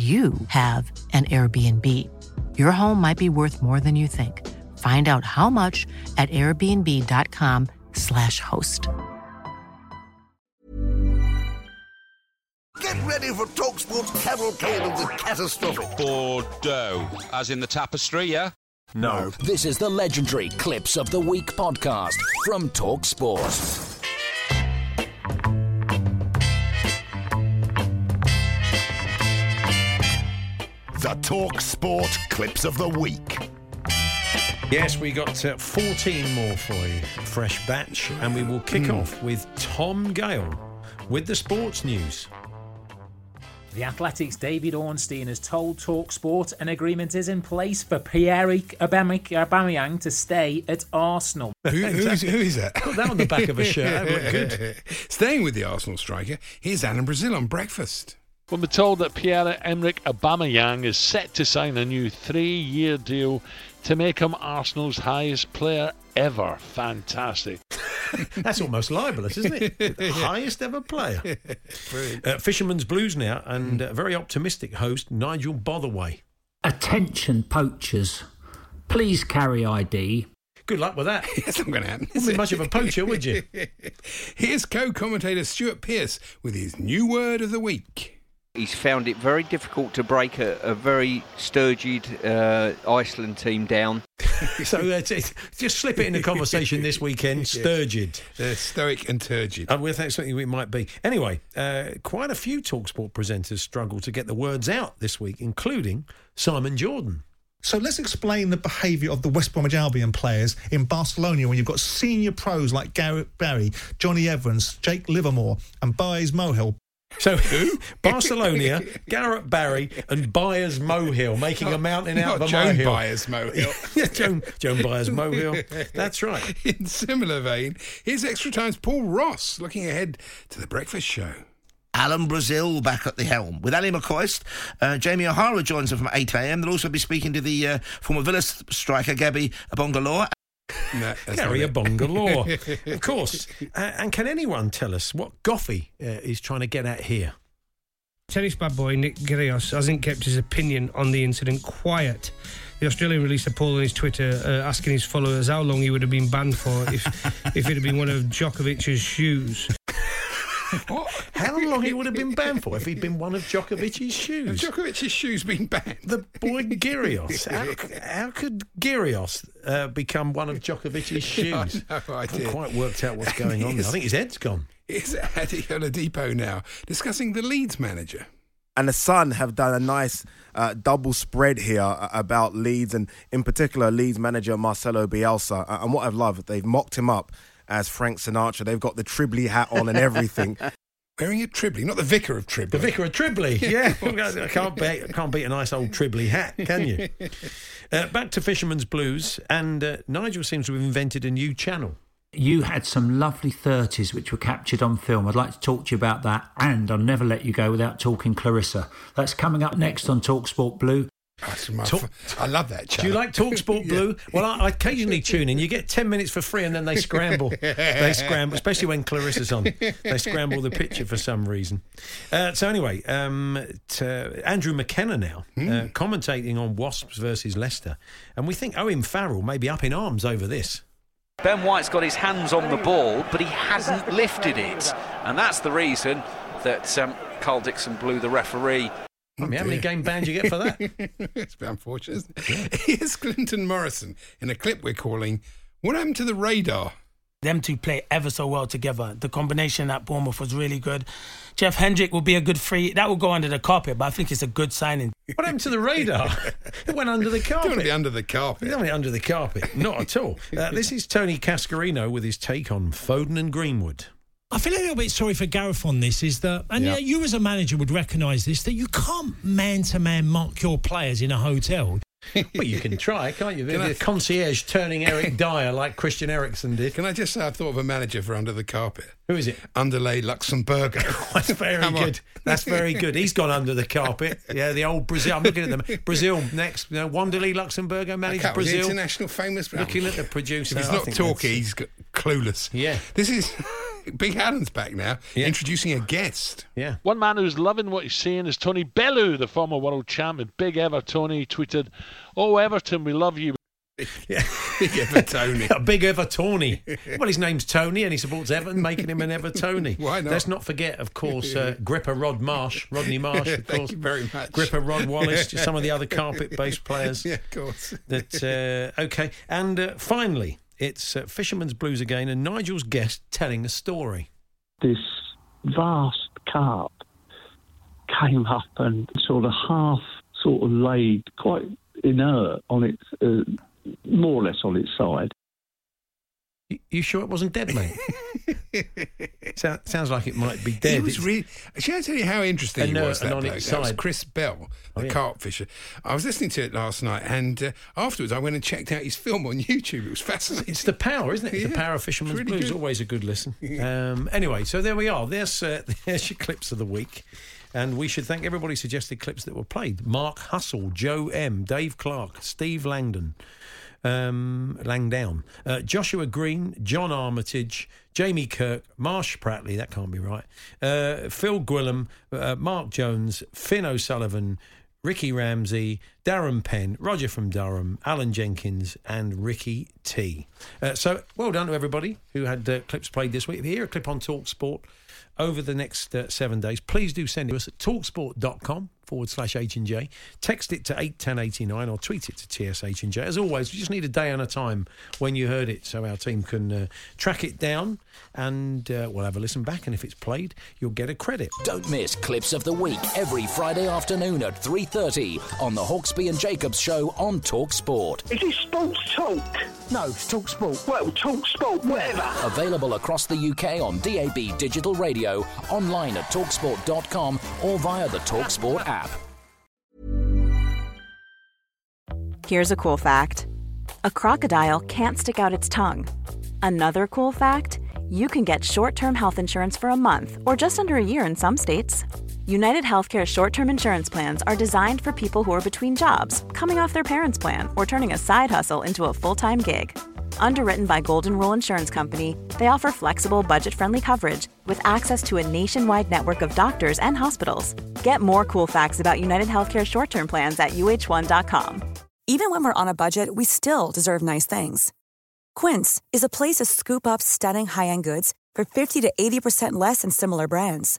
you have an Airbnb. Your home might be worth more than you think. Find out how much at airbnb.com/slash host. Get ready for TalkSport's cavalcade of the catastrophic. Bordeaux, as in the tapestry, yeah? No. This is the legendary Clips of the Week podcast from TalkSport. The Talk Sport Clips of the Week. Yes, we got uh, 14 more for you, fresh batch, and we will kick off with Tom Gale with the sports news. The Athletic's David Ornstein has told TalkSport an agreement is in place for Pierre-Emerick Aubameyang to stay at Arsenal. Who, who, is, who is that? Put that on the back of a shirt. That would look good. Staying with the Arsenal striker, here's Alan Brazil on breakfast. When we're told that Pierre-Emerick Aubameyang is set to sign a new three-year deal to make him Arsenal's highest player ever. Fantastic. That's almost libelous, isn't it? The highest ever player. Uh, Fisherman's Blues now, and uh, very optimistic host Nigel Botherway. Attention poachers, please carry ID. Good luck with that. That's not going to happen. Wouldn't be much of a poacher, would you? Here's co-commentator Stuart Pearce with his new word of the week. He's found it very difficult to break a, a very sturgid uh, Iceland team down. so uh, t- just slip it in the conversation this weekend. Sturgid. They're stoic and turgid. And we think something it might be. Anyway, uh, quite a few Talksport presenters struggle to get the words out this week, including Simon Jordan. So let's explain the behaviour of the West Bromwich Albion players in Barcelona when you've got senior pros like Gareth Barry, Jonny Evans, Jake Livermore, and Baez Mohill so who? Barcelona, Gareth Barry, and Byers Mohill making Not- a mountain out not of a Joan molehill. Byers Mohill. yeah, Joan, Joan Byers Mohill. That's right. In similar vein, here's Extra Time's Paul Ross looking ahead to the breakfast show. Alan Brazil back at the helm. With Ally McCoist, uh, Jamie O'Hara joins us from 8am. They'll also be speaking to the uh, former Villa striker, Gabby Abongalore. No, Gary Abongalore. of course. Uh, and can anyone tell us what Goffey uh, is trying to get at here? Tennis bad boy Nick Kyrgios hasn't kept his opinion on the incident quiet. The Australian released a poll on his Twitter uh, asking his followers how long he would have been banned for if if it had been one of Djokovic's shoes. How long he would have been banned for if he'd been one of Djokovic's shoes? Have Djokovic's shoes been banned? The boy Girios. How, how could Girios uh, become one of Djokovic's shoes? I have no I haven't idea. quite worked out what's going on. there. I think his head's gone. Here's Ade Oladipo now discussing the Leeds manager. and the Sun have done a nice uh, double spread here uh, about Leeds and in particular Leeds manager Marcelo Bielsa. Uh, and what I've loved, they've mocked him up as Frank Sinatra. They've got the Tribbley hat on and everything. Wearing a Tribbley, not the vicar of Tribbley. The Vicar of Tribbley. Yeah, I can't beat, can't beat a nice old Tribbley hat, can you? Uh, back to Fisherman's Blues, and uh, Nigel seems to have invented a new channel. You had some lovely 30s which were captured on film. I'd like to talk to you about that, and I'll never let you go without talking Clarissa. That's coming up next on Talksport Blue. That's my Talk- f- I love that Do you like Talksport Blue? Well, I, I occasionally tune in. You get 10 minutes for free and then they scramble. they scramble, especially when Clarissa's on. They scramble the picture for some reason. Uh, so, anyway, um, to Andrew McKenna now, uh, commentating on Wasps versus Leicester. And we think Owen Farrell may be up in arms over this. Ben White's got his hands on the ball, but he hasn't lifted it. And that's the reason that um, Karl Dickson blew the referee. I mean, how many game bans you get for that? it's a bit unfortunate, isn't it? Here's Clinton Morrison in a clip we're calling What Happened to the Radar? Them two play ever so well together. The combination at Bournemouth was really good. Jeff Hendrick will be a good free. That will go under the carpet, but I think it's a good signing. What happened to the radar? it went under the carpet. Don't want to be under the carpet. You don't want it under the carpet. Not at all. Uh, this is Tony Cascarino with his take on Foden and Greenwood. I feel a little bit sorry for Gareth on this. Is that, and Yeah. yeah, you as a manager would recognise this, that you can't man to man mark your players in a hotel. well, you can try, can't you? Can the I- concierge turning Eric Dier like Christian Eriksen did. Can I just say I thought of a manager for Under the Carpet? Who is it? Underlay Luxemburger. That's very Come on. good. That's very good. He's gone under the carpet. Yeah, the old Brazil. I'm looking at them. Brazil next. You know, Wanderley Luxemburger managed Cat Brazil. international famous. Looking at the producer. If he's not think talky, that's- he's g- clueless. Yeah. This is Big Alan's back now, introducing a guest. Yeah. One man who's loving what he's seeing is Tony Bellew, the former world champion. Big Ever Tony tweeted, Oh, Everton, we love you. Yeah. Big Ever Tony. A big Ever Tony. Well, his name's Tony and he supports Everton, making him an Ever Tony. Why not? Let's not forget, of course, uh, Gripper Rod Marsh, Rodney Marsh, of Thank course. you very much. Gripper Rod Wallace, just some of the other carpet based players. Yeah, of course. That uh, Okay. And uh, finally, it's uh, Fisherman's Blues again and Nigel's guest telling a story. this vast carp came up and sort of half sort of laid quite inert on its uh, more or less on its side You, you sure it wasn't dead, mate? so, sounds like it might be dead. He was really. Shall I tell you how interesting he uh, was? That bloke? its That was side- Chris Bell, the Oh, yeah. carp fisher. I was listening to it last night, and uh, afterwards I went and checked out his film on YouTube. It was fascinating. It's the power, isn't it? It's the power of Fisherman's really Blues. good. Always a good listen. Um, anyway, so there we are. There's, uh, there's your clips of the week. And we should thank everybody suggested clips that were played. Mark Hustle, Joe M, Dave Clark, Steve Langdon, um, Langdown, uh, Joshua Green, John Armitage, Jamie Kirk, Marsh Prattley, that can't be right, uh, Phil Gwillam, uh, Mark Jones, Finn O'Sullivan, Ricky Ramsey, Darren Penn, Roger from Durham, Alan Jenkins, and Ricky T. Uh, so well done to everybody who had uh, clips played this week. If you hear a clip on Talk Sport over the next uh, seven days, please do send it to us at talksport.com forward slash H&J. Text it to 81089 or tweet it to TSH&J. As always, we just need a day and a time when you heard it so our team can uh, track it down and uh, we'll have a listen back. And if it's played, you'll get a credit. Don't miss Clips of the Week every Friday afternoon at 3.30 on the Hawksbee and Jacobs Show on Talk Sport. Is this Sports Talk? No, it's Talk Sport. Well, Talk Sport, whatever. Available across the UK on DAB digital radio, online at talksport.com or via the Talksport app. Here's a cool fact a crocodile can't stick out its tongue. Another cool fact you can get short term health insurance for a month or just under a year in some states. United Healthcare short term insurance plans are designed for people who are between jobs, coming off their parents' plan, or turning a side hustle into a full time gig. Underwritten by Golden Rule Insurance Company, they offer flexible, budget friendly coverage with access to a nationwide network of doctors and hospitals. Get more cool facts about United Healthcare short term plans at uh1.com. Even when we're on a budget, we still deserve nice things. Quince is a place to scoop up stunning high-end goods for 50 to 80% less than similar brands.